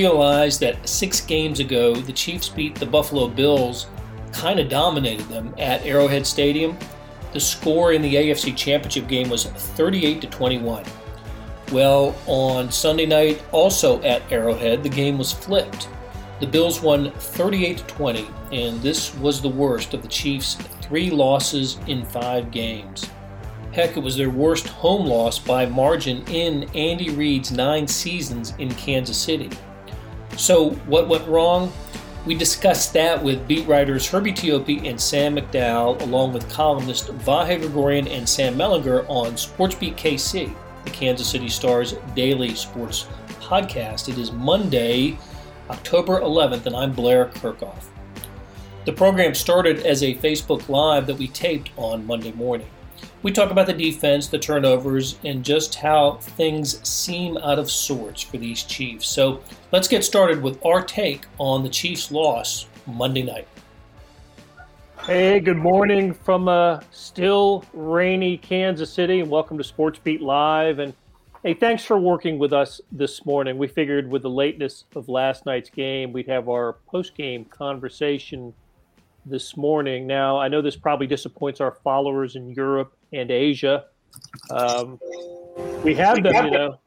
realize that six games ago the Chiefs beat the Buffalo Bills, kind of dominated them at Arrowhead Stadium? The score in the AFC Championship game was 38 to 21. Well, on Sunday night, also at Arrowhead, the game was flipped. The Bills won 38 to 20, and this was the worst of the Chiefs' three losses in five games. Heck, it was their worst home loss by margin in Andy Reid's nine seasons in Kansas City. So, what went wrong? We discussed that with beat writers Herbie Teope and Sam McDowell, along with columnists Vahe Gregorian and Sam Mellinger on SportsBeat KC, the Kansas City Star's daily sports podcast. It is Monday, October 11th, and I'm Blair Kerkhoff. The program started as a Facebook Live that we taped on Monday morning. We talk about the defense, the turnovers, and just how things seem out of sorts for these Chiefs. So let's get started with our take on the Chiefs' loss Monday night. Hey, good morning from a still rainy Kansas City, and welcome to Sports Beat Live. And hey, thanks for working with us this morning. We figured with the lateness of last night's game, we'd have our post game conversation this morning. Now, I know this probably disappoints our followers in Europe and Asia. Um, we have them, you know.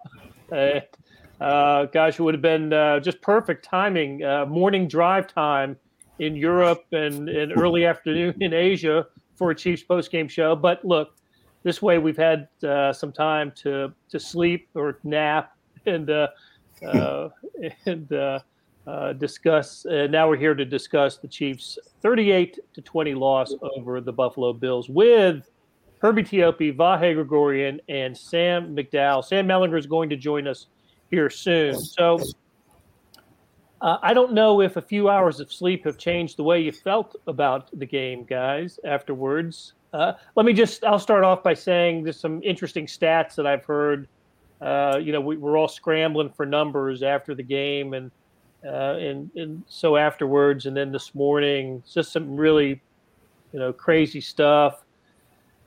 Uh, uh, gosh, it would have been uh, just perfect timing, uh, morning drive time in Europe and, and early afternoon in Asia for a Chiefs post game show. But look, this way we've had uh, some time to to sleep or nap and and uh, discuss. Uh, now we're here to discuss the Chiefs' 38 to 20 loss over the Buffalo Bills with Herbie Teope, Vahe Gregorian, and Sam McDowell. Sam Mellinger is going to join us here soon. So uh, I don't know if a few hours of sleep have changed the way you felt about the game, guys. Afterwards, uh, let me just. I'll start off by saying there's some interesting stats that I've heard. Uh, you know, we, we're all scrambling for numbers after the game, and uh, and, and so afterwards, and then this morning, just some really, you know, crazy stuff.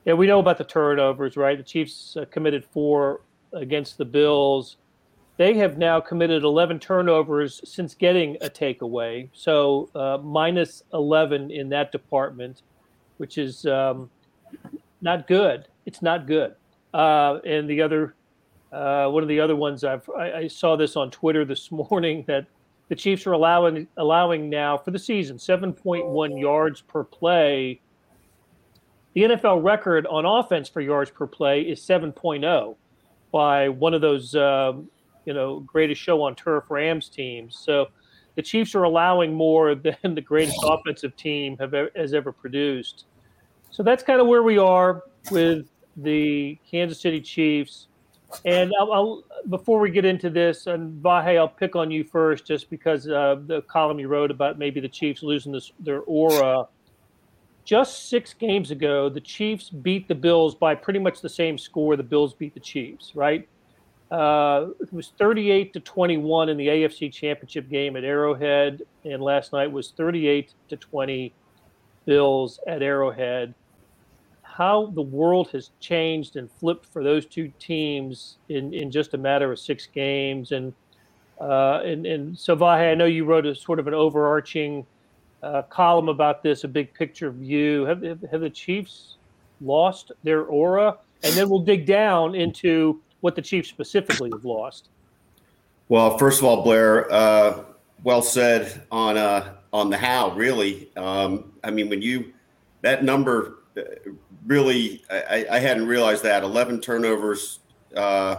Yeah, we know about the turnovers, right? The Chiefs uh, committed four against the Bills. They have now committed 11 turnovers since getting a takeaway. So uh, minus 11 in that department, which is um, not good. It's not good. Uh, and the other, uh, one of the other ones I've, I, I saw this on Twitter this morning that the Chiefs are allowing allowing now for the season 7.1 yards per play. The NFL record on offense for yards per play is 7.0 by one of those um, you know greatest show on turf Rams teams. So the Chiefs are allowing more than the greatest offensive team have has ever produced. So that's kind of where we are with the Kansas City Chiefs. And I'll, I'll, before we get into this, and Vahe, I'll pick on you first, just because uh, the column you wrote about maybe the Chiefs losing this, their aura. Just six games ago, the Chiefs beat the Bills by pretty much the same score the Bills beat the Chiefs, right? Uh, it was 38 to 21 in the AFC Championship game at Arrowhead, and last night was 38 to 20 Bills at Arrowhead how the world has changed and flipped for those two teams in, in just a matter of six games. And uh, and, and so, Vahe, I know you wrote a sort of an overarching uh, column about this, a big picture view. Have, have, have the Chiefs lost their aura? And then we'll dig down into what the Chiefs specifically have lost. Well, first of all, Blair, uh, well said on uh, on the how. Really, um, I mean, when you that number really, I, I, hadn't realized that 11 turnovers uh,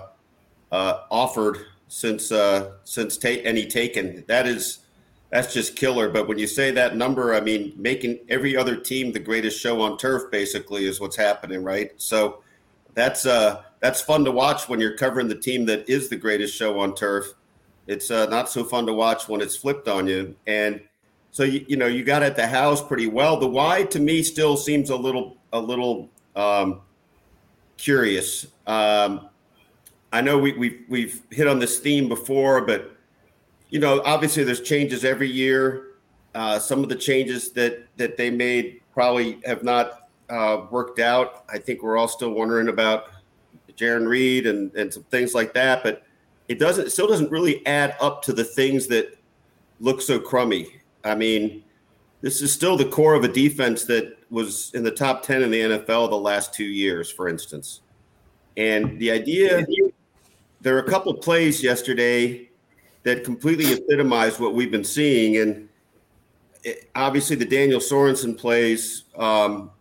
uh, offered since uh, since ta- any taken. That is that's just killer. But when you say that number, I mean making every other team the greatest show on turf basically is what's happening, right? So that's uh that's fun to watch when you're covering the team that is the greatest show on turf. It's uh, not so fun to watch when it's flipped on you and so you, you know you got at the house pretty well. The why to me still seems a little a little um, curious. Um, I know we, we've we've hit on this theme before, but you know obviously there's changes every year. Uh, some of the changes that that they made probably have not uh, worked out. I think we're all still wondering about Jarran Reed and and some things like that. But it doesn't it still doesn't really add up to the things that look so crummy. I mean, this is still the core of a defense that was in the top 10 in the NFL the last two years, for instance. And the idea there are a couple plays yesterday that completely epitomized what we've been seeing. And it, obviously, the Daniel Sorensen plays um,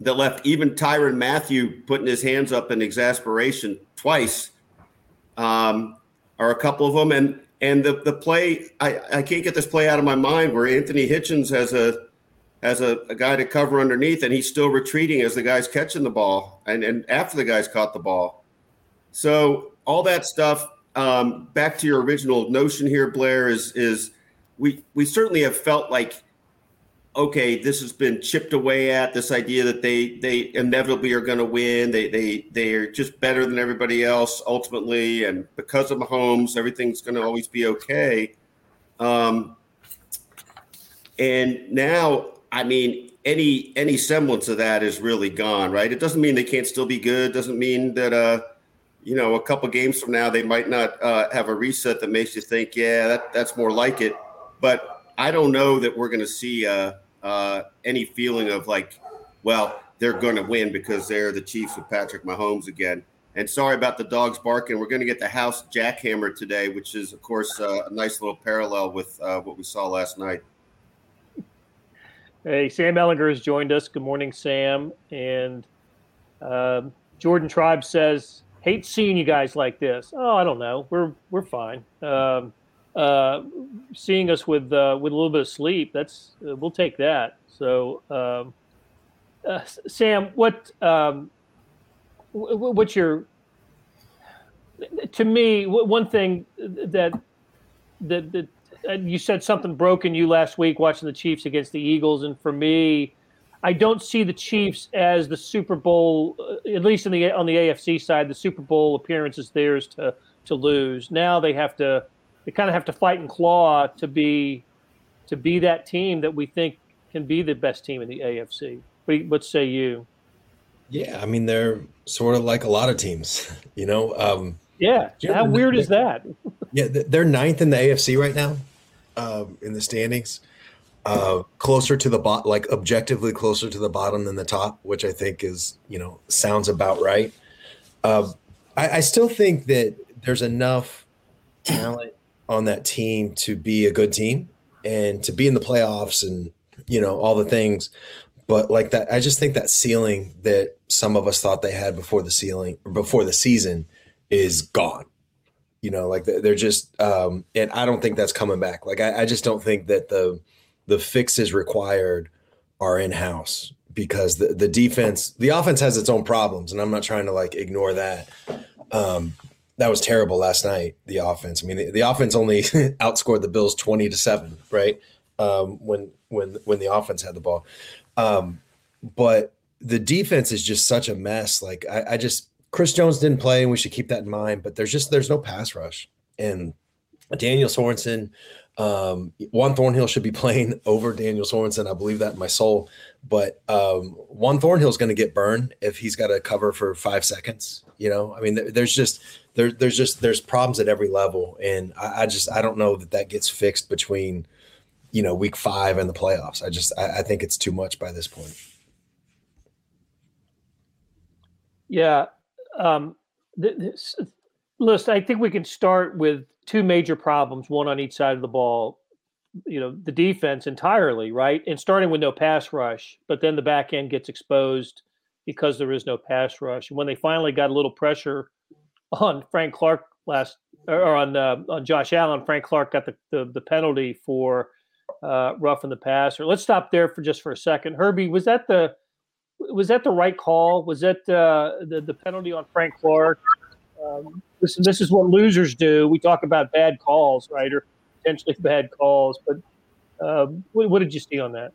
that left even Tyrann Mathieu putting his hands up in exasperation twice um, are a couple of them. And and the the play, I, I can't get this play out of my mind where Anthony Hitchens has a has a, a, guy to cover underneath, and he's still retreating as the guy's catching the ball, and and after the guy's caught the ball. So all that stuff. Um, back to your original notion here, Blair is is we we certainly have felt like okay, this has been chipped away at. This idea that they they inevitably are going to win. They they they are just better than everybody else ultimately, and because of Mahomes, everything's going to always be okay. Um, and now, I mean, any any semblance of that is really gone, right? It doesn't mean they can't still be good. Doesn't mean that uh, you know, a couple games from now they might not uh, have a reset that makes you think, yeah, that that's more like it. But I don't know that we're going to see. Uh, uh, any feeling of like, well, they're going to win because they're the Chiefs with Patrick Mahomes again. And sorry about the dogs barking. We're going to get the house jackhammer today, which is, of course, uh, a nice little parallel with uh, what we saw last night. Hey, Sam Mellinger has joined us. Good morning, Sam. And um, Jordan Tribe says, "Hate seeing you guys like this." Oh, I don't know. We're we're fine. Um, uh, seeing us with uh, with a little bit of sleep, that's uh, we'll take that. So, um, uh, Sam, what um, what's your to me one thing that that, that uh, you said something broken you last week watching the Chiefs against the Eagles, and for me, I don't see the Chiefs as the Super Bowl, uh, at least in the on the AFC side. The Super Bowl appearance is theirs to to lose. Now they have to they kind of have to fight and claw to be to be that team that we think can be the best team in the AFC. What, what say you? Yeah, I mean they're sort of like a lot of teams, you know. Um, yeah, how weird is that? yeah, they're ninth in the AFC right now um, in the standings, uh, closer to the bot, like objectively closer to the bottom than the top, which I think is you know sounds about right. Uh, I, I still think that there's enough talent on that team to be a good team and to be in the playoffs and you know all the things. But like that i just think that ceiling that some of us thought they had before the ceiling before the season is gone. You know like they're just um and i don't think that's coming back. Like i, I just don't think that the the fixes required are in house because the, the defense the offense has its own problems and i'm not trying to like ignore that um that was terrible last night. The offense. I mean, the, the offense only outscored the Bills twenty to seven, right? Um, when when when the offense had the ball, um, but the defense is just such a mess. Like I, I just Chris Jones didn't play, and we should keep that in mind. But there's just there's no pass rush, and Daniel Sorensen, um, Juan Thornhill should be playing over Daniel Sorensen. I believe that in my soul. But um, Juan Thornhill is going to get burned if he's got to cover for five seconds. You know, I mean, there's just there, there's just there's problems at every level, and I, I, just I don't know that that gets fixed between you know week five and the playoffs. I just I, I think it's too much by this point. Yeah, um, this list. I think we can start with two major problems, one on each side of the ball. You know, the defense entirely, right? And starting with no pass rush, but then the back end gets exposed because there is no pass rush. And when they finally got a little pressure on Frank Clark last or on uh, on Josh Allen. Frank Clark got the the, the penalty for uh, roughing the passer. Let's stop there for just for a second. Herbie, was that the was that the right call? Was that uh, the the penalty on Frank Clark? Um, this this is what losers do. We talk about bad calls, right, or potentially bad calls. But um, what, what did you see on that?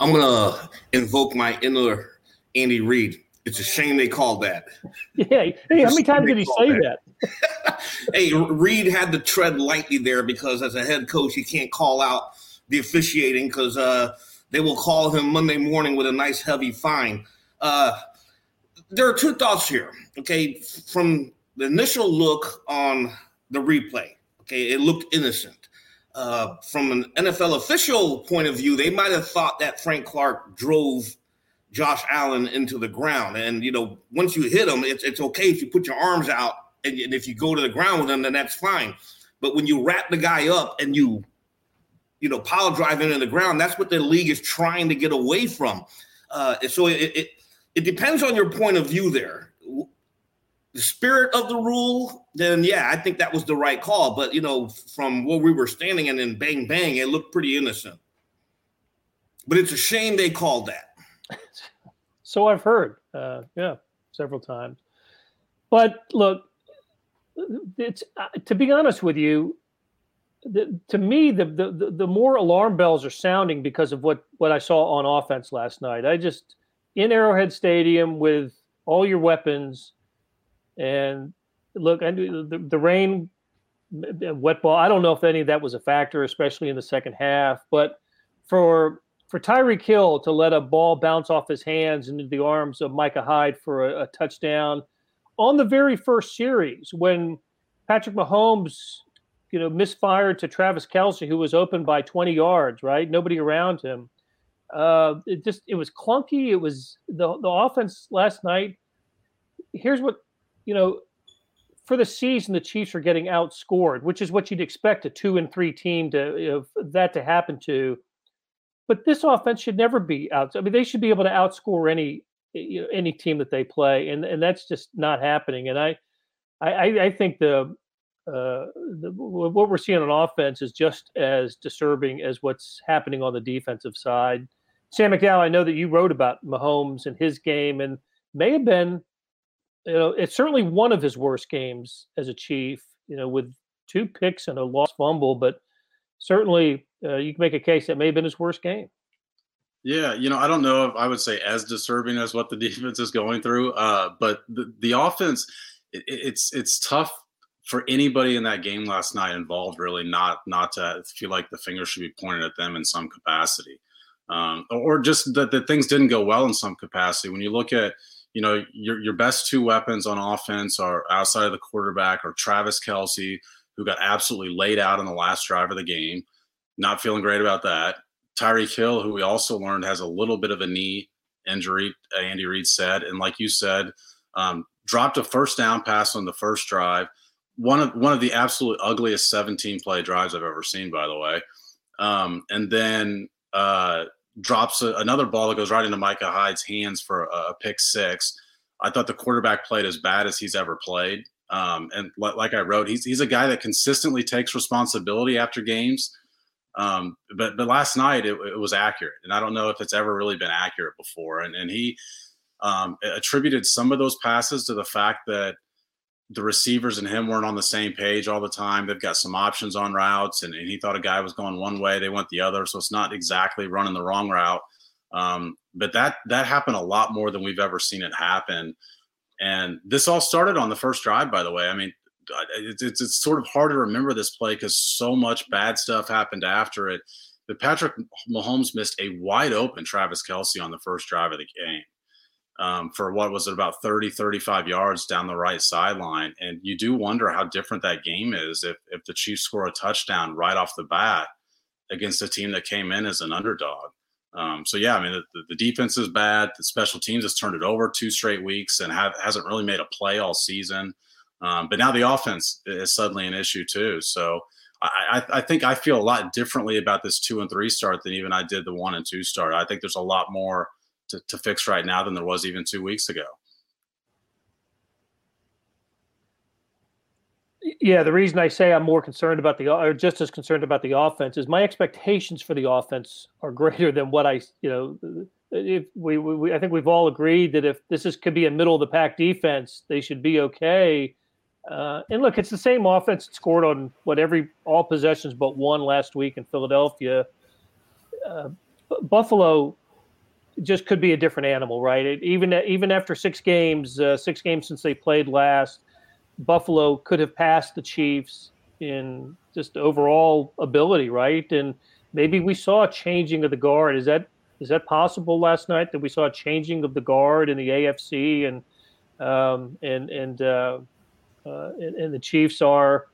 I'm gonna invoke my inner Andy Reid. It's a shame they called that. Yeah. Hey, how many times did he say that? that? hey, Reid had to tread lightly there because as a head coach, he can't call out the officiating because uh, they will call him Monday morning with a nice heavy fine. Uh, there are two thoughts here. Okay, from the initial look on the replay. Okay, it looked innocent. Uh, from an NFL official point of view, they might have thought that Frank Clark drove Josh Allen into the ground. And, you know, once you hit him, it's, it's okay if you put your arms out and, and if you go to the ground with him, then that's fine. But when you wrap the guy up and you, you know, power drive into the ground, that's what the league is trying to get away from. Uh, so it, it, it depends on your point of view there the spirit of the rule, then yeah, I think that was the right call. But you know, from where we were standing and then bang bang, it looked pretty innocent. But it's a shame they called that. so I've heard, uh, yeah, several times. But look, it's uh, to be honest with you. The, to me, the, the the more alarm bells are sounding because of what what I saw on offense last night. I just in Arrowhead Stadium with all your weapons and look, I the, the rain, wet ball. I don't know if any of that was a factor, especially in the second half. But for for Tyreek Hill to let a ball bounce off his hands into the arms of Micah Hyde for a, a touchdown on the very first series when Patrick Mahomes, you know, misfired to Travis Kelce, who was open by 20 yards, right? Nobody around him. Uh, it just it was clunky. It was the the offense last night. Here's what you know, for the season, the Chiefs are getting outscored, which is what you'd expect a two and three team to you that to happen to. But this offense should never be out. I mean, they should be able to outscore any you know, any team that they play, and and that's just not happening. And I, I, I think the, uh, the what we're seeing on offense is just as disturbing as what's happening on the defensive side. Sam McDowell, I know that you wrote about Mahomes and his game, and may have been you know, it's certainly one of his worst games as a Chief. You know, with two picks and a lost fumble, but certainly uh, you can make a case that may have been his worst game. Yeah, you know, I don't know if I would say as disturbing as what the defense is going through, uh, but the, the offense, it, it's it's tough for anybody in that game last night involved, really not not to feel like the finger should be pointed at them in some capacity, um, or just that, that things didn't go well in some capacity. When you look at you know, your your best two weapons on offense are outside of the quarterback or Travis Kelce, who got absolutely laid out on the last drive of the game. Not feeling great about that. Tyreek Hill, who we also learned has a little bit of a knee injury, Andy Reid said, and like you said, um, dropped a first down pass on the first drive. One of one of the absolute ugliest 17 play drives I've ever seen, by the way. Um, and then uh, drops a, another ball that goes right into Micah Hyde's hands for a, a, pick six. I thought the quarterback played as bad as he's ever played. Um, and l- like I wrote, he's he's a guy that consistently takes responsibility after games. Um, but but last night it, it, was accurate, and I don't know if it's ever really been accurate before. And and he um, attributed some of those passes to the fact that the receivers and him weren't on the same page all the time. They've got some options on routes, and, and, he thought a guy was going one way, they went the other. So it's not exactly running the wrong route. Um, but that that happened a lot more than we've ever seen it happen. And this all started on the first drive, by the way. I mean, it's, it's, it's sort of hard to remember this play because so much bad stuff happened after it. But Patrick Mahomes missed a wide open Travis Kelce on the first drive of the game um, for what was it about 30 35 yards down the right sideline. And you do wonder how different that game is if, if the chiefs score a touchdown right off the bat against a team that came in as an underdog. Um, so yeah i mean the, the, defense is bad. The special teams has turned it over two straight weeks and have, hasn't really made a play all season. Um, but now the offense is suddenly an issue too. So I, I, think I feel a lot differently about this two and three start than even I did the one and two start. I think there's a lot more to, to fix right now than there was even two weeks ago. Yeah, the reason I say I'm more concerned about the or just as concerned about the offense is my expectations for the offense are greater than what I, you know, if we, we I think we've all agreed that if this is could be a middle of the pack defense, they should be okay. Uh, and look, it's the same offense that scored on what every all possessions but one last week in Philadelphia. Uh, Buffalo just could be a different animal, right? It, even even after six games, uh, six games since they played last, Buffalo could have passed the Chiefs in just overall ability, right? And maybe we saw a changing of the guard. Is that is that possible last night that we saw a changing of the guard in the AFC and um, and and, uh, uh, and, and the Chiefs are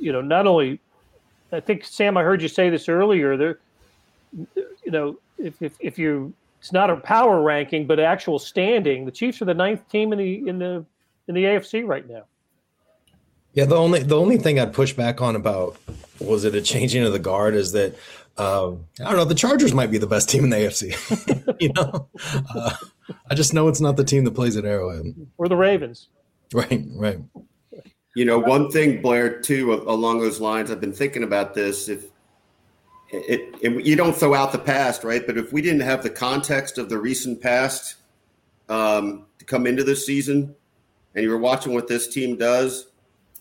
you know, not only, I think Sam, I heard you say this earlier. There, you know, if if, if you, it's not a power ranking, but actual standing. The Chiefs are the ninth team in the in the in the AFC right now. Yeah, the only the only thing I'd push back on about was it a changing of the guard is that um, I don't know the Chargers might be the best team in the AFC. you know, uh, I just know it's not the team that plays at Arrowhead or the Ravens. Right, right. You know, one thing, Blair, too, along those lines, I've been thinking about this. If it, it, you don't throw out the past, right? But if we didn't have the context of the recent past um, to come into this season, and you were watching what this team does,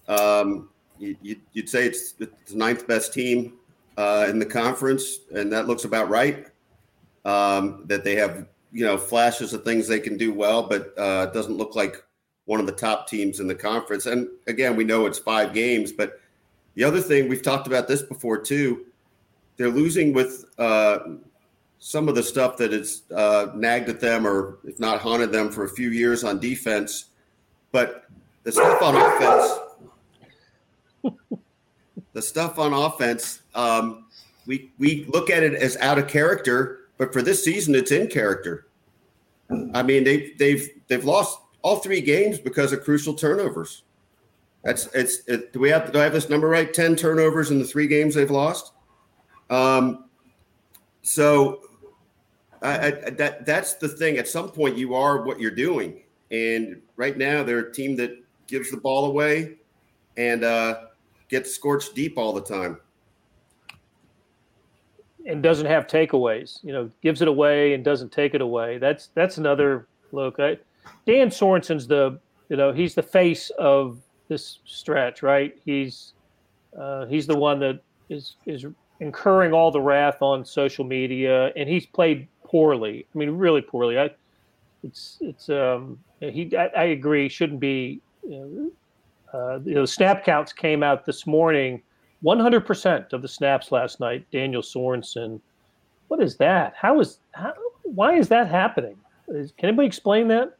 um, you, would say it's the ninth best team uh, in the conference, and that looks about right. Um, that they have, you know, flashes of things they can do well, but uh, it doesn't look like one of the top teams in the conference. And again, we know it's five games, but the other thing we've talked about this before too, they're losing with uh, some of the stuff that has uh, nagged at them, or if not haunted them for a few years on defense. But the stuff on offense the stuff on offense, um, we we look at it as out of character, but for this season, it's in character. I mean, they they've they've lost all three games because of crucial turnovers. That's it's. It, do we have do I have this number right? Ten turnovers in the three games they've lost. Um, so I, I, that that's the thing. At some point, you are what you're doing, and right now they're a team that gives the ball away, and uh, gets scorched deep all the time. And doesn't have takeaways. You know, gives it away and doesn't take it away. That's that's another look. I, Dan Sorensen's the you know he's the face of this stretch, right? He's uh, he's the one that is is incurring all the wrath on social media, and he's played poorly. I mean, really poorly. I it's it's um he I, I agree shouldn't be know, uh, you know, snap counts came out this morning. 100% of the snaps last night, Daniel Sorensen. What is that? How is how, why is that happening? Is, can anybody explain that?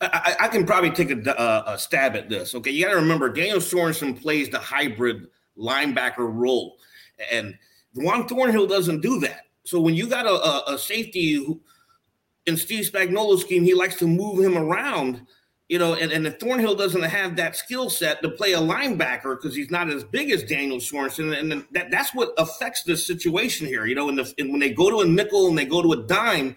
I, I can probably take a, a, a, stab at this. Okay, you got to remember Daniel Sorensen plays the hybrid linebacker role, and Juan Thornhill doesn't do that. So when you got a, a safety who, in Steve Spagnuolo's scheme, he likes to move him around you know, and, and Thornhill doesn't have that skill set to play a linebacker because he's not as big as Daniel Sorensen, and that, that's what affects this situation here. You know, in the, when they go to a nickel and they go to a dime,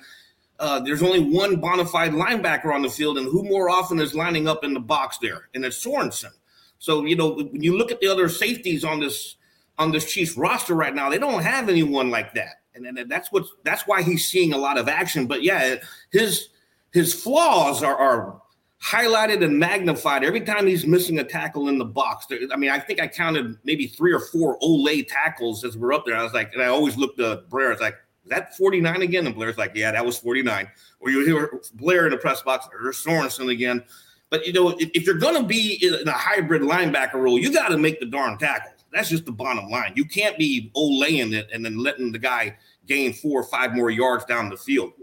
uh, there's only one bona fide linebacker on the field, and who more often is lining up in the box there? And it's Sorensen. So you know, when you look at the other safeties on this on this Chiefs roster right now, they don't have anyone like that, and, and that's what that's why he's seeing a lot of action. But yeah, his his flaws are, are highlighted and magnified every time he's missing a tackle in the box. I mean, I think I counted maybe three or four Olay tackles as we're up there. I was like, and I always looked at Blair. I was like, that 49 again? And Blair's like, yeah, that was 49. Or you hear Blair in the press box, or Sorensen again. But you know, if, if you're going to be in a hybrid linebacker role, you got to make the darn tackle. That's just the bottom line. You can't be olaying it and then letting the guy gain four or five more yards down the field.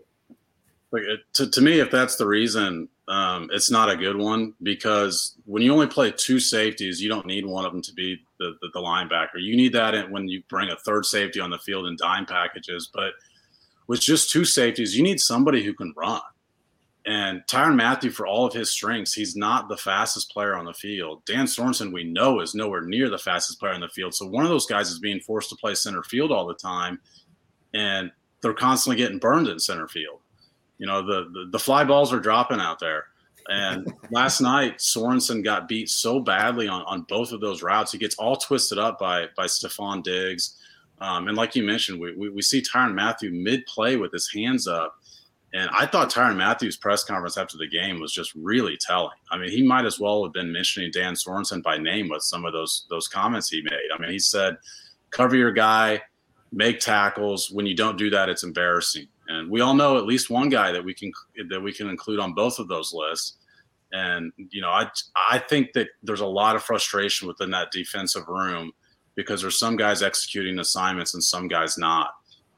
Like to, to me, if that's the reason um, it's not a good one because when you only play two safeties, you don't need one of them to be the, the, the linebacker. You need that when you bring a third safety on the field in dime packages. But with just two safeties, you need somebody who can run. And Tyrann Mathieu, for all of his strengths, he's not the fastest player on the field. Dan Sorensen, we know, is nowhere near the fastest player on the field. So one of those guys is being forced to play center field all the time, and they're constantly getting burned in center field. You know, the, the, the fly balls are dropping out there. And last night, Sorensen got beat so badly on, on both of those routes. He gets all twisted up by by Stefon Diggs. Um, and like you mentioned, we, we, we see Tyrann Mathieu mid play with his hands up. And I thought Tyrann Mathieu's press conference after the game was just really telling. I mean, he might as well have been mentioning Dan Sorensen by name with some of those those comments he made. I mean, he said, "Cover your guy, make tackles. When you don't do that, it's embarrassing." And we all know at least one guy that we can that we can include on both of those lists. And you know, I I think that there's a lot of frustration within that defensive room because there's some guys executing assignments and some guys not.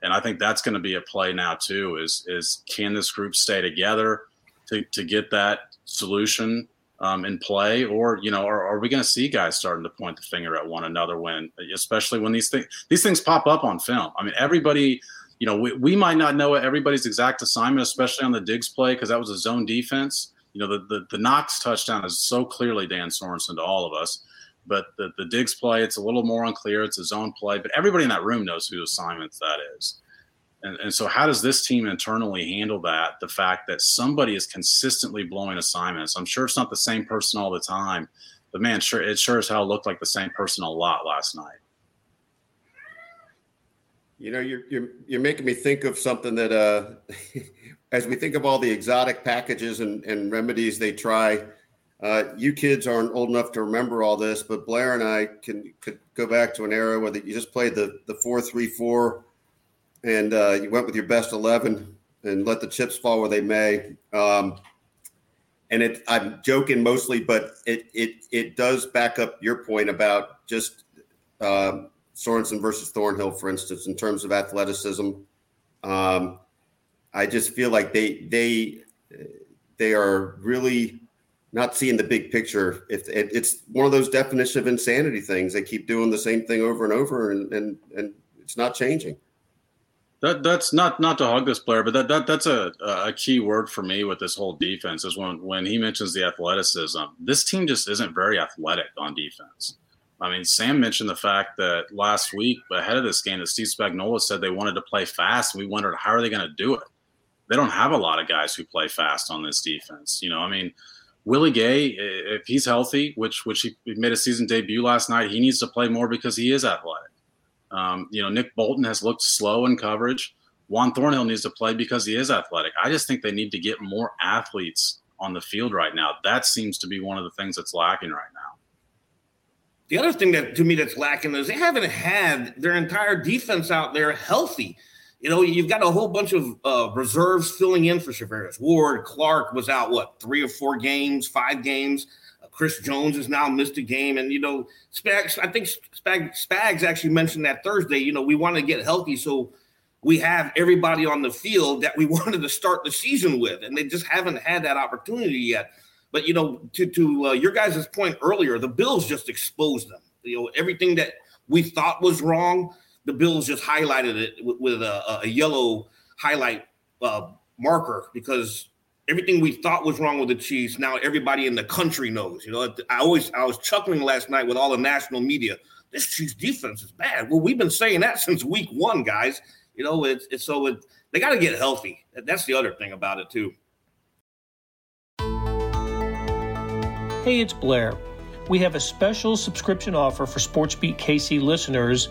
And I think that's going to be a play now too. Is is can this group stay together to to get that solution um, in play, or you know, are, are we going to see guys starting to point the finger at one another when, especially when these things these things pop up on film? I mean, everybody, you know, we, we might not know everybody's exact assignment, especially on the Diggs play because that was a zone defense. You know, the, the the Knox touchdown is so clearly Dan Sorensen to all of us, but the the Diggs play it's a little more unclear. It's a zone play, but everybody in that room knows who assignments that is. And, and so, how does this team internally handle that? The fact that somebody is consistently blowing assignments. I'm sure it's not the same person all the time, but man, sure, it sure as hell looked like the same person a lot last night. You know, you're you're you're making me think of something that, uh, as we think of all the exotic packages and, and remedies they try, uh, you kids aren't old enough to remember all this, but Blair and I can could go back to an era where you just played the the four three four and uh, you went with your best 11 and let the chips fall where they may. Um, and it, I'm joking mostly, but it, it, it does back up your point about just uh, Sorensen versus Thornhill, for instance, in terms of athleticism. Um, I just feel like they, they, they are really not seeing the big picture. If it, it's one of those definition of insanity things, they keep doing the same thing over and over, and and, and it's not changing. That that's not not to hug this player, but that, that that's a a key word for me with this whole defense is when when he mentions the athleticism. This team just isn't very athletic on defense. I mean, Sam mentioned the fact that last week ahead of this game that Steve Spagnuolo said they wanted to play fast, and we wondered how are they going to do it. They don't have a lot of guys who play fast on this defense. You know, I mean, Willie Gay, if he's healthy, which which he made a season debut last night, he needs to play more because he is athletic. Um, you know, Nick Bolton has looked slow in coverage. Juan Thornhill needs to play because he is athletic. I just think they need to get more athletes on the field right now. That seems to be one of the things that's lacking right now. The other thing that to me that's lacking is they haven't had their entire defense out there healthy. You know, you've got a whole bunch of uh, reserves filling in for Charvarius Ward. Clark was out what three or four games, five games. Chris Jones has now missed a game. And, you know, Spags, I think Spags, Spags actually mentioned that Thursday, you know, we want to get healthy. So we have everybody on the field that we wanted to start the season with. And they just haven't had that opportunity yet. But, you know, to, to uh, your guys' point earlier, the Bills just exposed them. You know, everything that we thought was wrong, the Bills just highlighted it with, with a, a, yellow highlight uh, marker because everything we thought was wrong with the Chiefs, now everybody in the country knows. You know, I always I was chuckling last night with all the national media. This Chiefs defense is bad. Well, we've been saying that since week one, guys. You know, it's, it's so it, they got to get healthy. That's the other thing about it too. Hey, it's Blair. We have a special subscription offer for SportsBeat KC listeners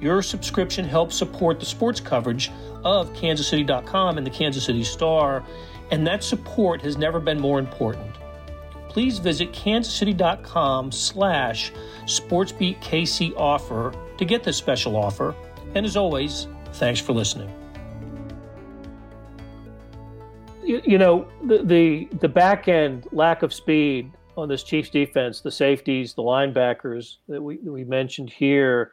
Your subscription helps support the sports coverage of kansascity.com and the Kansas City Star, and that support has never been more important please visit kansascity.com slash sportsbeatkc offer to get this special offer. And as always, thanks for listening. You, you know, the, the, the back end lack of speed on this Chiefs defense, the safeties, the linebackers that we, that we mentioned here,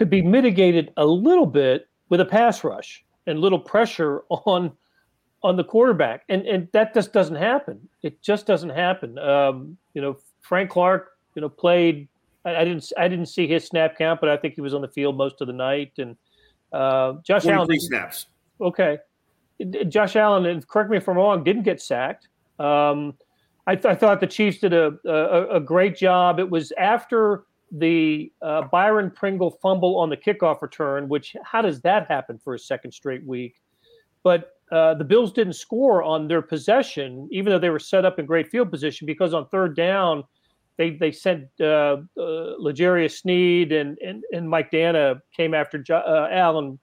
could be mitigated a little bit with a pass rush and little pressure on on the quarterback, and and that just doesn't happen. It just doesn't happen. Um, you know, Frank Clark, you know, played. I, I, didn't I didn't see his snap count, but I think he was on the field most of the night. And uh, Josh Allen snaps. Okay, Josh Allen, and correct me if I'm wrong, didn't get sacked. Um, I, th- I, thought the Chiefs did a, a, a great job. It was after the uh, Byron Pringle fumble on the kickoff return, which how does that happen for a second straight week? But uh, the Bills didn't score on their possession, even though they were set up in great field position, because on third down, they they sent uh, uh, L'Jarius Sneed and, and and Mike Danna came after jo- uh, Allen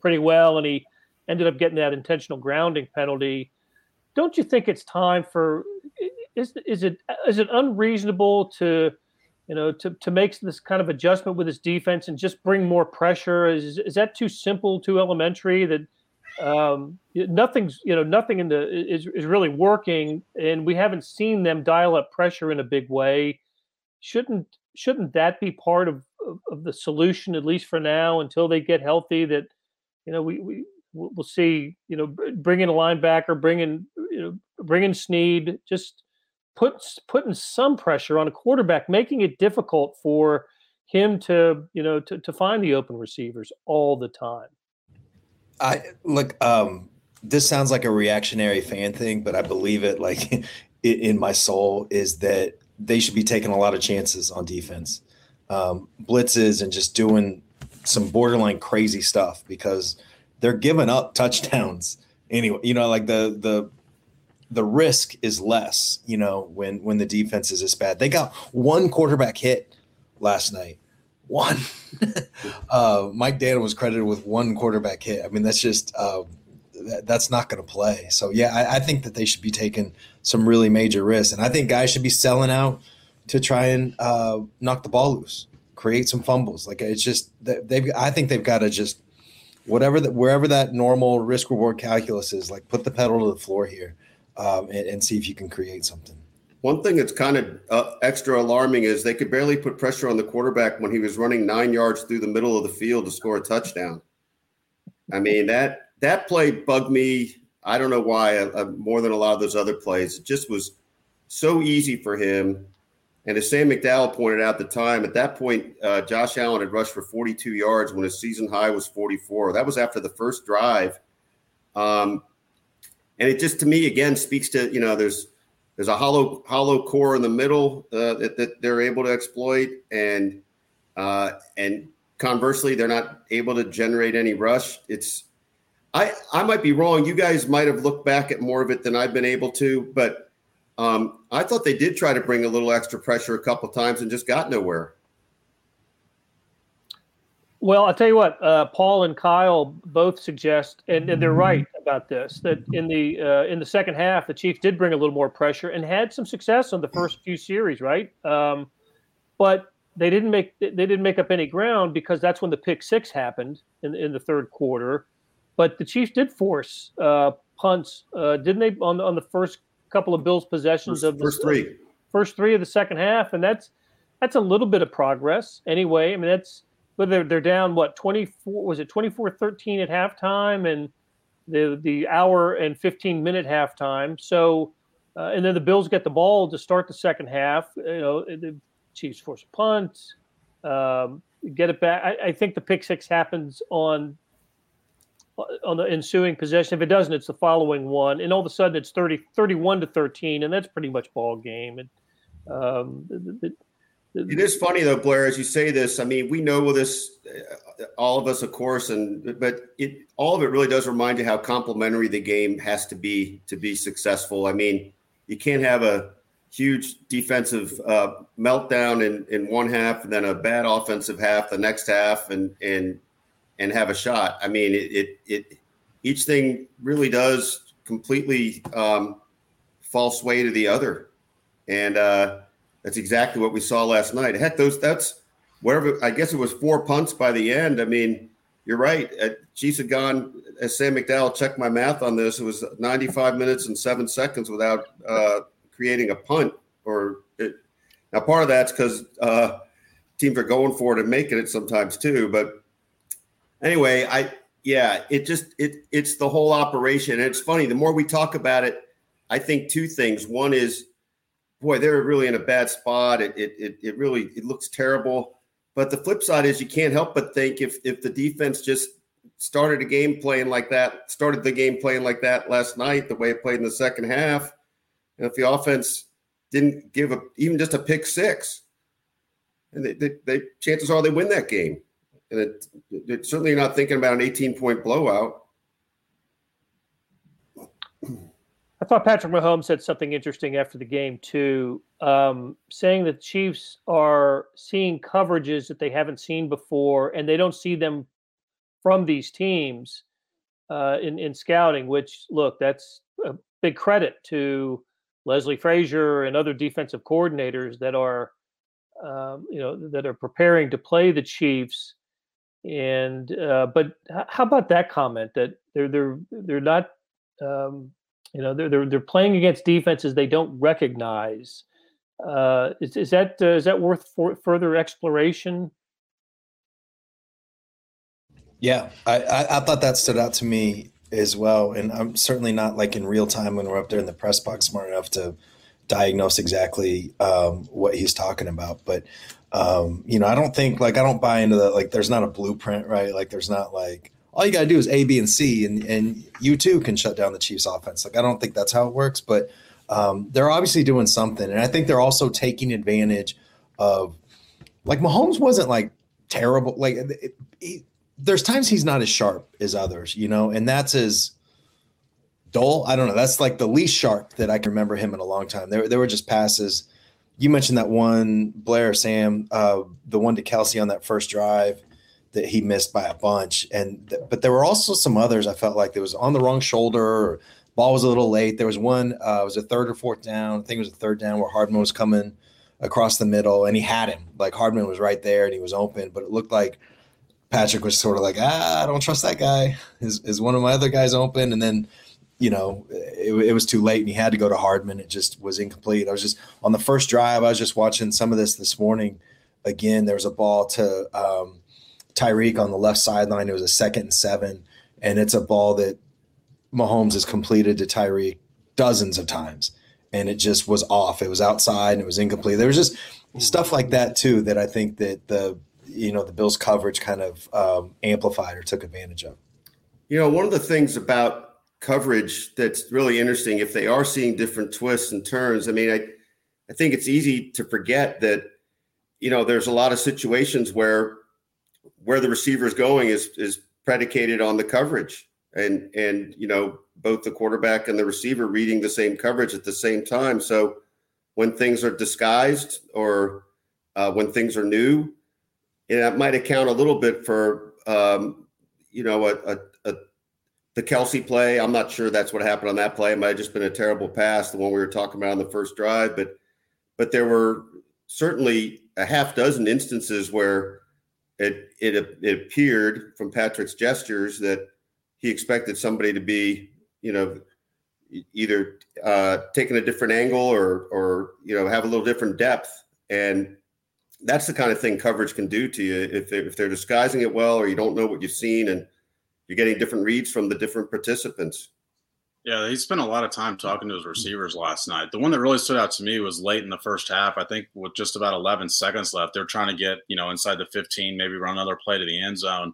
pretty well, and he ended up getting that intentional grounding penalty. Don't you think it's time for is is it is it unreasonable to you know, to, to make this kind of adjustment with his defense and just bring more pressure? Is, is that too simple, too elementary that um, nothing's, you know, nothing in the is, is really working and we haven't seen them dial up pressure in a big way. Shouldn't, shouldn't that be part of, of, of the solution, at least for now, until they get healthy that, you know, we, we, we'll see, you know, bring in a linebacker, bring in, you know, bring in Sneed, just, put, putting some pressure on a quarterback, making it difficult for him to, you know, to, to find the open receivers all the time. I look, um, this sounds like a reactionary fan thing, but I believe it like in my soul is that they should be taking a lot of chances on defense, um, blitzes and just doing some borderline crazy stuff because they're giving up touchdowns anyway. You know, like the the the risk is less, you know, when when the defense is this bad. They got one quarterback hit last night. One. uh, Mike Danna was credited with one quarterback hit. I mean, that's just uh, that, that's not going to play. So yeah, I, I, think that they should be taking some really major risks, and I think guys should be selling out to try and uh, knock the ball loose, create some fumbles. Like it's just they've. I think they've got to just whatever that wherever that normal risk reward calculus is, like put the pedal to the floor here um, and, and, see if you can create something. One thing that's kind of uh, extra alarming is they could barely put pressure on the quarterback when he was running nine yards through the middle of the field to score a touchdown. I mean that that play bugged me. I don't know why uh, uh more than a lot of those other plays. It just was so easy for him. And as Sam McDowell pointed out at the time, at that point, uh, Josh Allen had rushed for 42 yards when his season high was 44. That was after the first drive. Um, and it just to me again speaks to you know there's there's a hollow hollow core in the middle uh, that, that they're able to exploit. And uh, and conversely they're not able to generate any rush it's i i might be wrong. You guys might have looked back at more of it than i've been able to but um, i thought they did try to bring a little extra pressure a couple times and just got nowhere well, I'll tell you what, uh, Paul and Kyle both suggest, and, and, they're right about this, that in the uh, in the second half, the Chiefs did bring a little more pressure and had some success on the first few series, right? Um, but they didn't make they didn't make up any ground because that's when the pick six happened in in the third quarter. But the Chiefs did force uh, punts, uh, didn't they, on on the first couple of Bills possessions first, of the first three, first three of the second half, and that's that's a little bit of progress anyway. I mean, that's but they're, they're down what 24 was it 24 13 at halftime and the the hour and 15 minute halftime. So uh, and then the bills get the ball to start the second half you know the chiefs force a punt um, get it back. I, I, think the pick six happens on on the ensuing possession. If it doesn't it's the following one. And all of a sudden it's 30 31 to 13 and that's pretty much ball game and um, the, the, it is funny though, Blair, as you say this. I mean, we know this, uh, all of us, of course, and but it all of it really does remind you how complementary the game has to be to be successful. I mean, you can't have a huge defensive uh, meltdown in in one half and then a bad offensive half the next half, and and and have a shot. I mean, it it, it each thing really does completely um, fall sway to the other, and. uh that's exactly what we saw last night. Heck, those that's whatever. I guess it was four punts by the end. I mean, you're right. Uh, Chiefs had gone, as Sam McDowell checked my math on this, it was 95 minutes and seven seconds without uh, creating a punt. Or it, now, part of that's because uh, teams are going for it and making it sometimes too. But anyway, I yeah, it just it it's the whole operation. And it's funny. The more we talk about it, I think two things. One is boy, they're really in a bad spot. It, it, it, it really it looks terrible. But the flip side is you can't help but think if if the defense just started a game playing like that, started the game playing like that last night, the way it played in the second half, and if the offense didn't give a even just a pick six, and they, they, they chances are they win that game. And it, it, certainly not thinking about an 18 point blowout. I thought Patrick Mahomes said something interesting after the game too, um, saying that Chiefs are seeing coverages that they haven't seen before, and they don't see them from these teams uh, in in scouting. Which look, that's a big credit to Leslie Frazier and other defensive coordinators that are um, you know, that are preparing to play the Chiefs. And uh, but how about that comment that they're they're they're not, um, you know, they're they're they're playing against defenses they don't recognize. Uh, is, is that uh, is that worth for, further exploration? Yeah, I, I, I thought that stood out to me as well, and I'm certainly not like in real time when we're up there in the press box smart enough to diagnose exactly um, what he's talking about. But um, you know, I don't think like I don't buy into that. Like, there's not a blueprint, right? Like, there's not like all you got to do is A, B, and C, and and you too can shut down the Chiefs' offense. Like, I don't think that's how it works, but um, they're obviously doing something, and I think they're also taking advantage of like Mahomes wasn't like terrible. Like, it, it, there's times he's not as sharp as others, you know, and that's as dull. I don't know. That's like the least sharp that I can remember him in a long time. There, there were just passes. You mentioned that one, Blair, Sam, uh, the one to Kelce on that first drive that he missed by a bunch. And but there were also some others. I felt like there was on the wrong shoulder. Ball was a little late. There was one. Uh, it was a third or fourth down. I think it was a third down where Hardman was coming across the middle and he had him. Like Hardman was right there and he was open, but it looked like Patrick was sort of like, ah, I don't trust that guy. Is is one of my other guys open? And then you know, it, it, was too late and he had to go to Hardman. It just was incomplete. I was just on the first drive. I was just watching some of this this morning. Again, there was a ball to um, Tyreek on the left sideline. It was a second and seven, and it's a ball that Mahomes has completed to Tyreek dozens of times, and it just was off. It was outside and it was incomplete. There was just stuff like that too that I think that the you know the Bills coverage kind of um, amplified or took advantage of. You know, one of the things about coverage that's really interesting if they are seeing different twists and turns. I mean, I I think it's easy to forget that you know there's a lot of situations where where the receiver is going is is predicated on the coverage and and you know both the quarterback and the receiver reading the same coverage at the same time. So when things are disguised or uh, when things are new, and that might account a little bit for um, you know a, a, a the Kelce play, I'm not sure that's what happened on that play. It might have just been a terrible pass, the one we were talking about on the first drive. But but there were certainly a half dozen instances where it it, it appeared from Patrick's gestures that he expected somebody to be, you know, either uh, taking a different angle or or you know have a little different depth. And that's the kind of thing coverage can do to you if if they're disguising it well or you don't know what you've seen and you're getting different reads from the different participants. Yeah, he spent a lot of time talking to his mm-hmm. receivers last night. The one that really stood out to me was late in the first half. I think with just about 11 seconds left, they're trying to get you know inside the 15, maybe run another play to the end zone,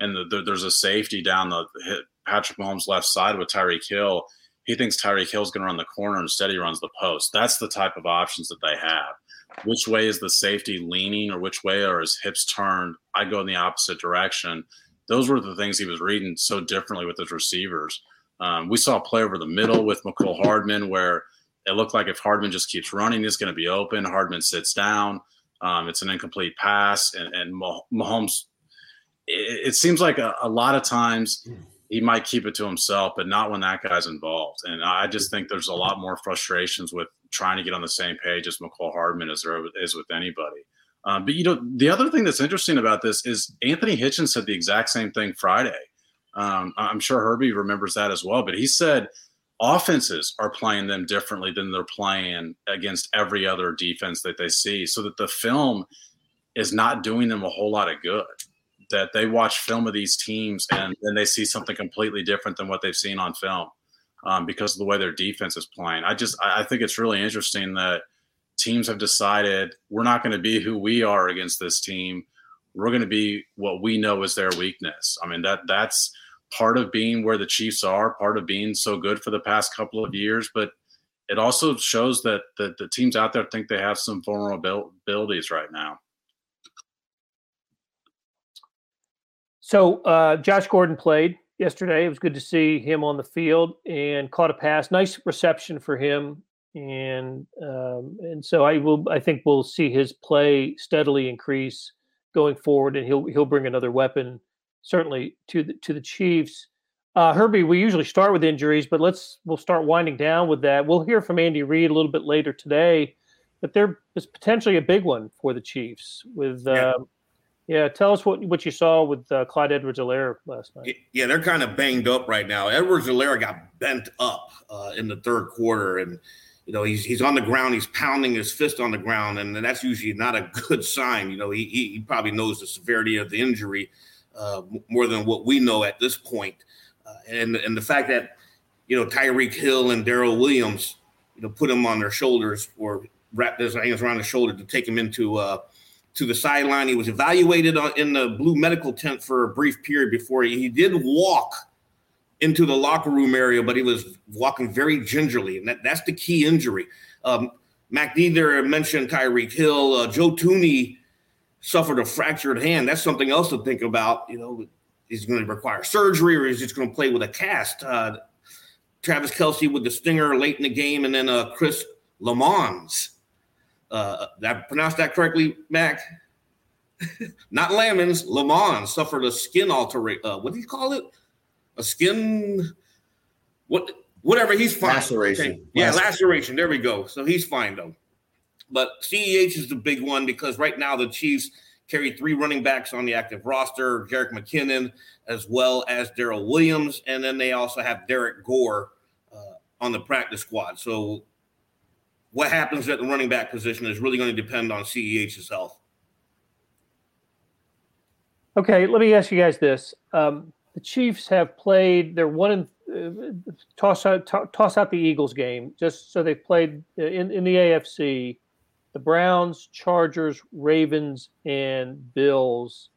and the, the, there's a safety down the hit Patrick Mahomes' left side with Tyreek Hill. He thinks Tyreek Hill's going to run the corner instead he runs the post. That's the type of options that they have. Which way is the safety leaning, or which way are his hips turned? I go in the opposite direction those were the things he was reading so differently with his receivers. Um, we saw a play over the middle with Mecole Hardman where it looked like if Hardman just keeps running, it's going to be open. Hardman sits down. Um, it's an incomplete pass, and, and Mahomes. It, it seems like a, a, lot of times he might keep it to himself, but not when that guy's involved. And I just think there's a lot more frustrations with trying to get on the same page as Mecole Hardman as there is with anybody. Um, but you know, the other thing that's interesting about this is Anthony Hitchens said the exact same thing Friday. Um, I'm sure Herbie remembers that as well. But he said offenses are playing them differently than they're playing against every other defense that they see, so that the film is not doing them a whole lot of good. That they watch film of these teams and then they see something completely different than what they've seen on film um, because of the way their defense is playing. I just I think it's really interesting that teams have decided we're not going to be who we are against this team. We're going to be what we know is their weakness. I mean that that's part of being where the Chiefs are, part of being so good for the past couple of years, but it also shows that the, the teams out there think they have some vulnerabilities right now. So uh, Josh Gordon played yesterday. It was good to see him on the field and caught a pass. Nice reception for him and um, and so I will I think we'll see his play steadily increase going forward, and he'll he'll bring another weapon certainly to the to the Chiefs. Uh, Herbie, we usually start with injuries, but let's we'll start winding down with that. We'll hear from Andy Reid a little bit later today. but there is potentially a big one for the Chiefs. With yeah, uh, yeah tell us what what you saw with uh, Clyde Edwards-Helaire last night. Yeah, they're kind of banged up right now. Edwards-Helaire got bent up uh, in the third quarter, and you know he's he's on the ground, he's pounding his fist on the ground, and that's usually not a good sign. You know, he, he probably knows the severity of the injury uh, more than what we know at this point. Uh, and and the fact that you know Tyreek Hill and Darrel Williams, you know, put him on their shoulders or wrapped his hands around his shoulder to take him into uh, to the sideline. He was evaluated on, in the blue medical tent for a brief period before he, he did walk into the locker room area, but he was walking very gingerly, and that, that's the key injury. Um, Mac there mentioned Tyreek Hill. Uh, Joe Thuney suffered a fractured hand. That's something else to think about. You know, is going to require surgery or is he just going to play with a cast? Uh, Travis Kelce with the stinger late in the game, and then uh, Chris Lammons. Uh, did I pronounce that correctly, Mac? Not Lammons, Lammons suffered a skin alteration. Uh, what do you call it? A skin. What? Whatever. He's fine. Laceration. Okay. Yeah, laceration. There we go. So he's fine though. But CEH is the big one because right now the Chiefs carry three running backs on the active roster Jerick McKinnon, as well as Darrel Williams. And then they also have Derrick Gore uh, on the practice squad. So what happens at the running back position is really going to depend on CEH's health. Okay, let me ask you guys this. Um, the Chiefs have played, they're one in, uh, toss, out, toss out the Eagles game, just so they've played in, in the AFC the Browns, Chargers, Ravens, and Bills.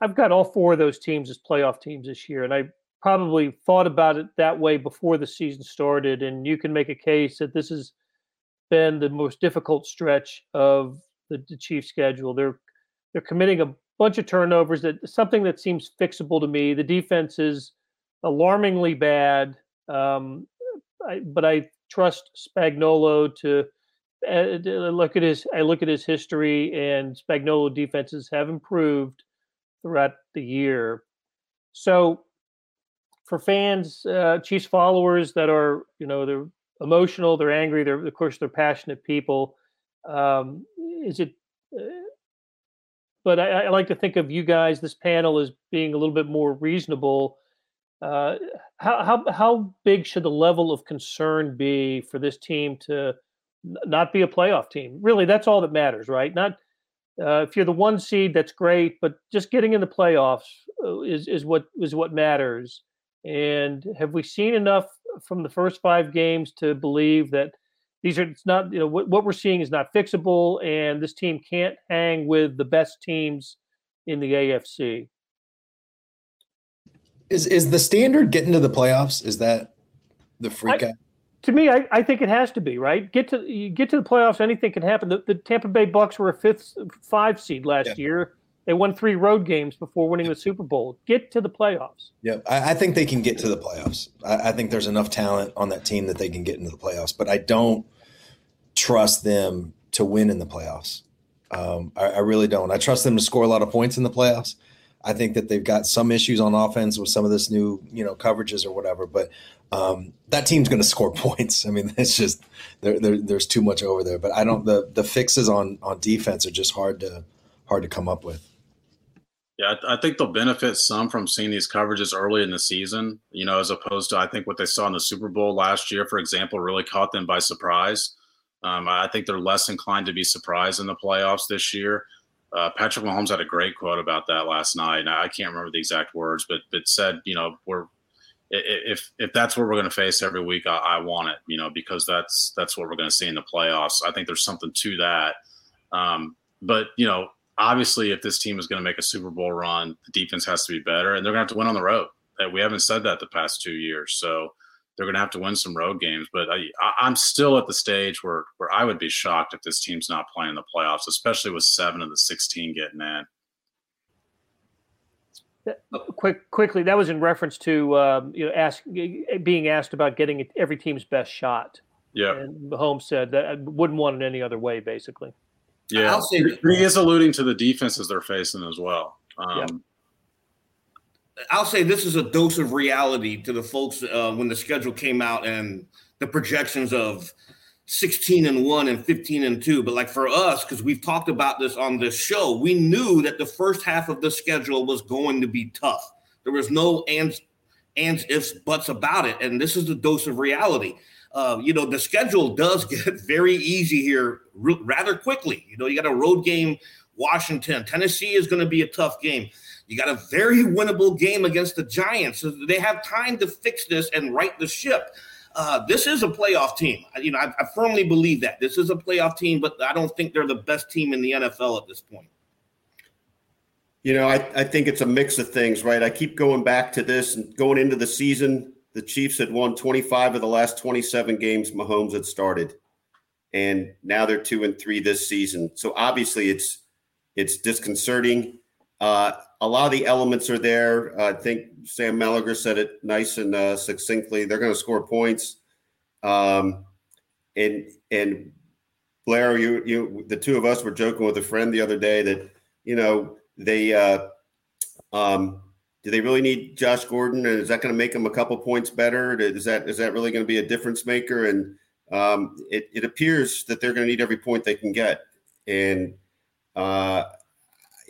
I've got all four of those teams as playoff teams this year, and I probably thought about it that way before the season started. And you can make a case that this has been the most difficult stretch of the, the Chiefs' schedule. They're they're committing a bunch of turnovers. That something that seems fixable to me. The defense is alarmingly bad, um, I, but I trust Spagnuolo to uh, look at his I look at his history, and Spagnuolo defenses have improved throughout the year. So, for fans, uh, Chiefs followers that are you know they're emotional, they're angry, they're of course they're passionate people. Um, is it? Uh, but I, I, like to think of you guys, this panel, as being a little bit more reasonable. Uh, how how how big should the level of concern be for this team to not be a playoff team. Really, that's all that matters, right? Not uh, if you're the one seed, that's great, but just getting in the playoffs uh, is is what is what matters. And have we seen enough from the first five games to believe that these are it's not you know what, what we're seeing is not fixable, and this team can't hang with the best teams in the AFC. Is is the standard getting to the playoffs? Is that the freak out? To me, I, I think it has to be right. Get to you get to the playoffs, anything can happen. The, the Tampa Bay Bucks were a fifth, five seed last yeah. year. They won three road games before winning the Super Bowl. Get to the playoffs. Yeah, I, I think they can get to the playoffs. I, I, think there's enough talent on that team that they can get into the playoffs. But I don't trust them to win in the playoffs. Um, I, I really don't. I trust them to score a lot of points in the playoffs. I think that they've got some issues on offense with some of this new, you know, coverages or whatever. But um, that team's going to score points. I mean, it's just there, there, there's too much over there. But I don't. The the fixes on on defense are just hard to hard to come up with. Yeah, I think they'll benefit some from seeing these coverages early in the season. You know, as opposed to I think what they saw in the Super Bowl last year, for example, really caught them by surprise. Um, I think they're less inclined to be surprised in the playoffs this year. Uh, Patrick Mahomes had a great quote about that last night. I can't remember the exact words, but but said, you know, we're if if that's what we're going to face every week, I, I, want it, you know, because that's that's what we're going to see in the playoffs. I think there's something to that. Um, but you know, obviously, if this team is going to make a Super Bowl run, the defense has to be better, and they're going to have to win on the road. That we haven't said that the past two years, so they're going to have to win some road games. But I, I'm still at the stage where where I would be shocked if this team's not playing the playoffs, especially with seven of the 16 getting in. Quick, quickly, that was in reference to um, you know ask being asked about getting every team's best shot. Yeah, and Mahomes said that I wouldn't want it any other way, basically. Yeah, I'll say he is alluding to the defenses they're facing as well. Um, yeah. I'll say this is a dose of reality to the folks uh, when the schedule came out and the projections of 16 and 1 and 15 and 2 but like for us because we've talked about this on this show we knew that the first half of the schedule was going to be tough. There was no ands ands ifs buts about it and this is the dose of reality. Uh, you know the schedule does get very easy here rather quickly. You know you got a road game washington. Tennessee is going to be a tough game you got a very winnable game against the giants so they have time to fix this and right the ship uh, this is a playoff team. You know, I, I, firmly believe that this is a playoff team, but I don't think they're the best team in the NFL at this point. You know, I, I think it's a mix of things, right? I keep going back to this and going into the season. The Chiefs had won 25 of the last 27 games Mahomes had started, and now they're two and three this season. So obviously, it's it's disconcerting. Uh, a lot of the elements are there. Uh, I think Sam Mellinger said it nice and uh, succinctly. They're going to score points, um, and and Blair, you you the two of us were joking with a friend the other day that you know they uh, um, do they really need Josh Gordon, and is that going to make them a couple points better? Is that is that really going to be a difference maker? And um, it, it appears that they're going to need every point they can get, and uh,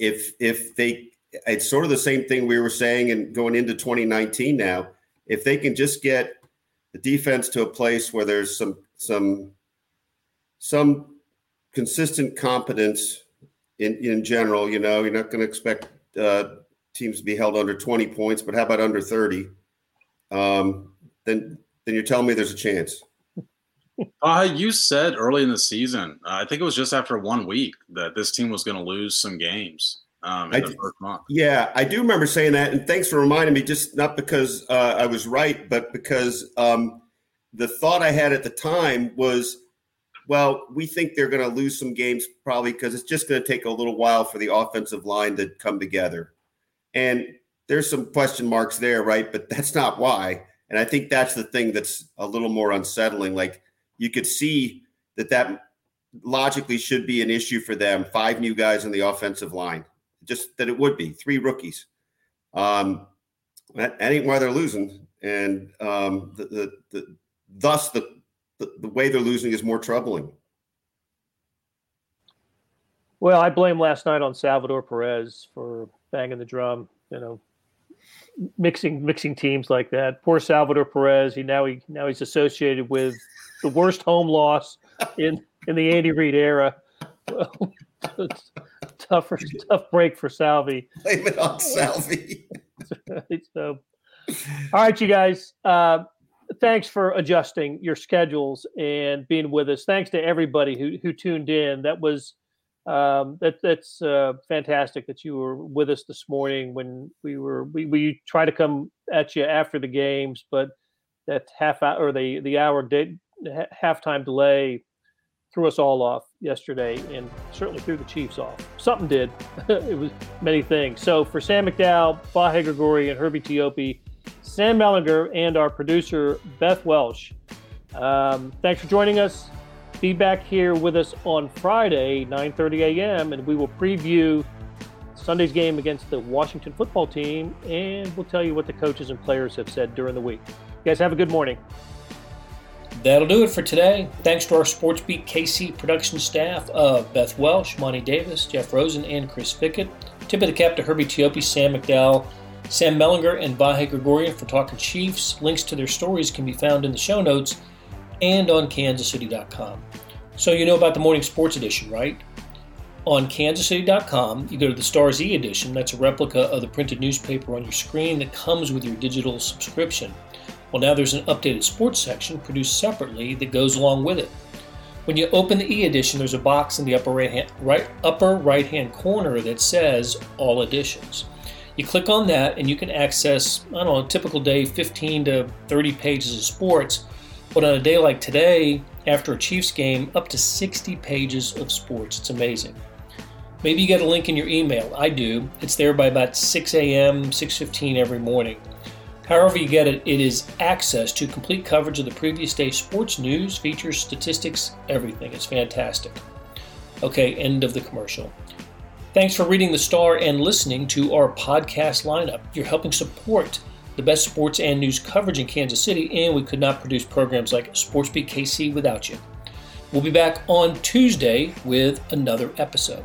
if if they it's sort of the same thing we were saying and going into 2019 now. If they can just get the defense to a place where there's some some some consistent competence in in general, you know, you're not going to expect uh, teams to be held under 20 points, but how about under 30? Um, then then you're telling me there's a chance. Uh, you said early in the season, uh, I think it was just after one week, that this team was going to lose some games um, in I, the first month. Yeah, I do remember saying that, and thanks for reminding me. Just not because uh, I was right, but because um, the thought I had at the time was, well, we think they're going to lose some games probably because it's just going to take a little while for the offensive line to come together, and there's some question marks there, right? But that's not why, and I think that's the thing that's a little more unsettling. Like you could see that that logically should be an issue for them. Five new guys on the offensive line just that it would be three rookies. Um, that, ain't why they're losing, and um, the, the, the thus the, the the way they're losing is more troubling. Well, I blame last night on Salvador Perez for banging the drum. You know, mixing mixing teams like that. Poor Salvador Perez. He now he now he's associated with the worst home loss in in the Andy Reid era. Well, tough, tough break for Salvy. Blame it on Salvy. so, all right, you guys. Uh, thanks for adjusting your schedules and being with us. Thanks to everybody who who tuned in. That was um, that that's uh, fantastic that you were with us this morning when we were we, we try to come at you after the games, but that half hour or the the hour day, halftime delay threw us all off yesterday and certainly threw the Chiefs off. Something did. it was many things. So for Sam McDowell, Vahe Gregorian, Herbie Teope, Sam Mellinger, and our producer, Beth Welsh, um, thanks for joining us. Be back here with us on Friday, 9.30 a.m., and we will preview Sunday's game against the Washington football team, and we'll tell you what the coaches and players have said during the week. You guys have a good morning. That'll do it for today. Thanks to our SportsBeat KC production staff of Beth Welsh, Monty Davis, Jeff Rosen, and Chris Pickett. Tip of the cap to Herbie Teope, Sam McDowell, Sam Mellinger, and Vahe Gregorian for Talking Chiefs. Links to their stories can be found in the show notes and on kansascity.com. So you know about the morning sports edition, right? On kansascity.com, you go to the Stars E edition. That's a replica of the printed newspaper on your screen that comes with your digital subscription. Well, now there's an updated sports section produced separately that goes along with it. When you open the e-edition, there's a box in the upper right, hand, right upper right-hand corner that says All Editions. You click on that, and you can access, I don't know, a typical day, 15 to 30 pages of sports. But on a day like today, after a Chiefs game, up to 60 pages of sports. It's amazing. Maybe you get a link in your email. I do. It's there by about 6 a.m., 6:15 every morning. However, you get it, it is access to complete coverage of the previous day's sports news, features, statistics, everything. It's fantastic. Okay, end of the commercial. Thanks for reading the star and listening to our podcast lineup. You're helping support the best sports and news coverage in Kansas City, and we could not produce programs like SportsBeat KC without you. We'll be back on Tuesday with another episode.